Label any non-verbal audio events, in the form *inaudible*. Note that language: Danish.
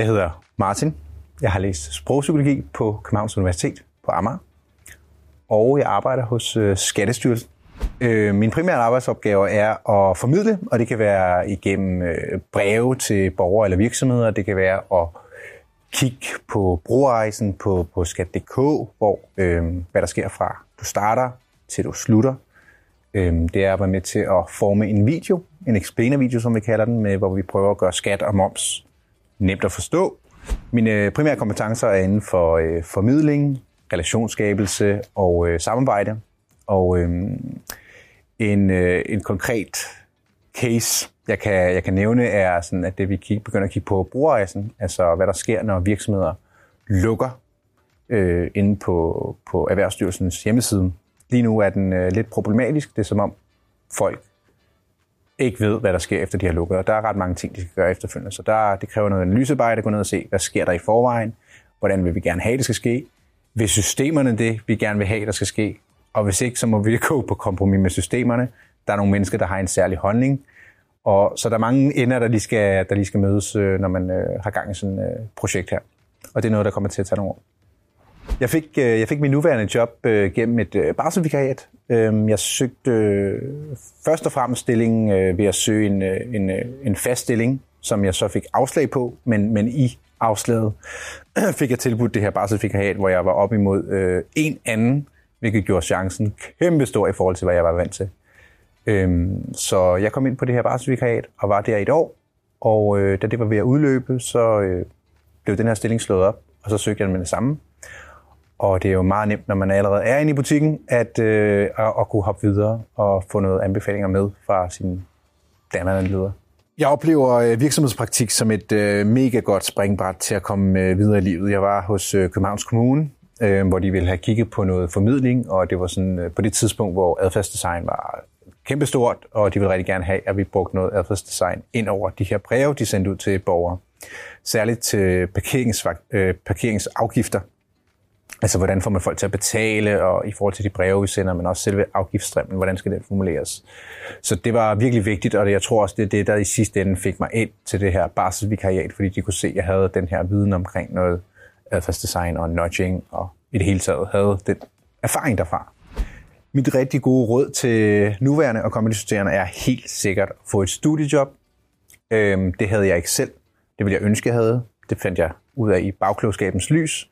Jeg hedder Martin. Jeg har læst sprogpsykologi på Københavns Universitet på Amager. Og jeg arbejder hos øh, Skattestyrelsen. Øh, min primære arbejdsopgave er at formidle, og det kan være igennem øh, breve til borgere eller virksomheder. Det kan være at kigge på brugerrejsen på, på skat.dk, hvor øh, hvad der sker fra du starter til du slutter. Øh, det er at være med til at forme en video, en explainer-video, som vi kalder den, med, hvor vi prøver at gøre skat og moms nemt at forstå. Mine øh, primære kompetencer er inden for øh, formidling, relationsskabelse og øh, samarbejde. Og øh, en, øh, en konkret case, jeg kan, jeg kan nævne, er sådan, at det vi kig, begynder at kigge på brugerrejsen, altså hvad der sker, når virksomheder lukker øh, inde på, på Erhvervsstyrelsens hjemmeside. Lige nu er den øh, lidt problematisk. Det er som om folk ikke ved, hvad der sker efter de har lukket, og der er ret mange ting, de skal gøre efterfølgende. Så der, det kræver noget analysearbejde at gå ned og se, hvad sker der i forvejen, hvordan vil vi gerne have, det skal ske, vil systemerne det, vi gerne vil have, der skal ske, og hvis ikke, så må vi *laughs* gå på kompromis med systemerne. Der er nogle mennesker, der har en særlig holdning, og så der er mange ender, der lige skal, der lige skal mødes, øh, når man øh, har gang i sådan et øh, projekt her. Og det er noget, der kommer til at tage nogle år. Jeg fik, øh, jeg fik min nuværende job øh, gennem et øh, barselsvikariat. Øh, jeg søgte øh, først og fremmest stillingen øh, ved at søge en, øh, en, øh, en fast stilling, som jeg så fik afslag på, men, men i afslaget *clears throat* fik jeg tilbudt det her barselsvikariat, hvor jeg var op imod øh, en anden, hvilket gjorde chancen kæmpe stor i forhold til, hvad jeg var vant til. Øhm, så jeg kom ind på det her barselsvikariat og var der i et år, og øh, da det var ved at udløbe, så øh, blev den her stilling slået op, og så søgte jeg den med det samme. Og det er jo meget nemt, når man allerede er inde i butikken, at, øh, at, at kunne hoppe videre og få noget anbefalinger med fra sin dannerne leder. Jeg oplever øh, virksomhedspraktik som et øh, mega godt springbræt til at komme øh, videre i livet. Jeg var hos øh, Københavns Kommune, øh, hvor de ville have kigget på noget formidling, og det var sådan øh, på det tidspunkt, hvor adfærdsdesign var kæmpestort, og de ville rigtig gerne have, at vi brugte noget adfærdsdesign ind over de her breve, de sendte ud til borgere. Særligt til parkerings, øh, parkeringsafgifter, Altså, hvordan får man folk til at betale, og i forhold til de breve, vi sender, men også selve afgiftsstrømmen, hvordan skal det formuleres. Så det var virkelig vigtigt, og jeg tror også, det er det, der i sidste ende fik mig ind til det her barselsvikariat, fordi de kunne se, at jeg havde den her viden omkring noget adfærdsdesign og nudging, og i det hele taget havde den erfaring derfra. Mit rigtig gode råd til nuværende og kommende studerende er helt sikkert at få et studiejob. Øhm, det havde jeg ikke selv. Det ville jeg ønske, jeg havde. Det fandt jeg ud af i bagklogskabens lys.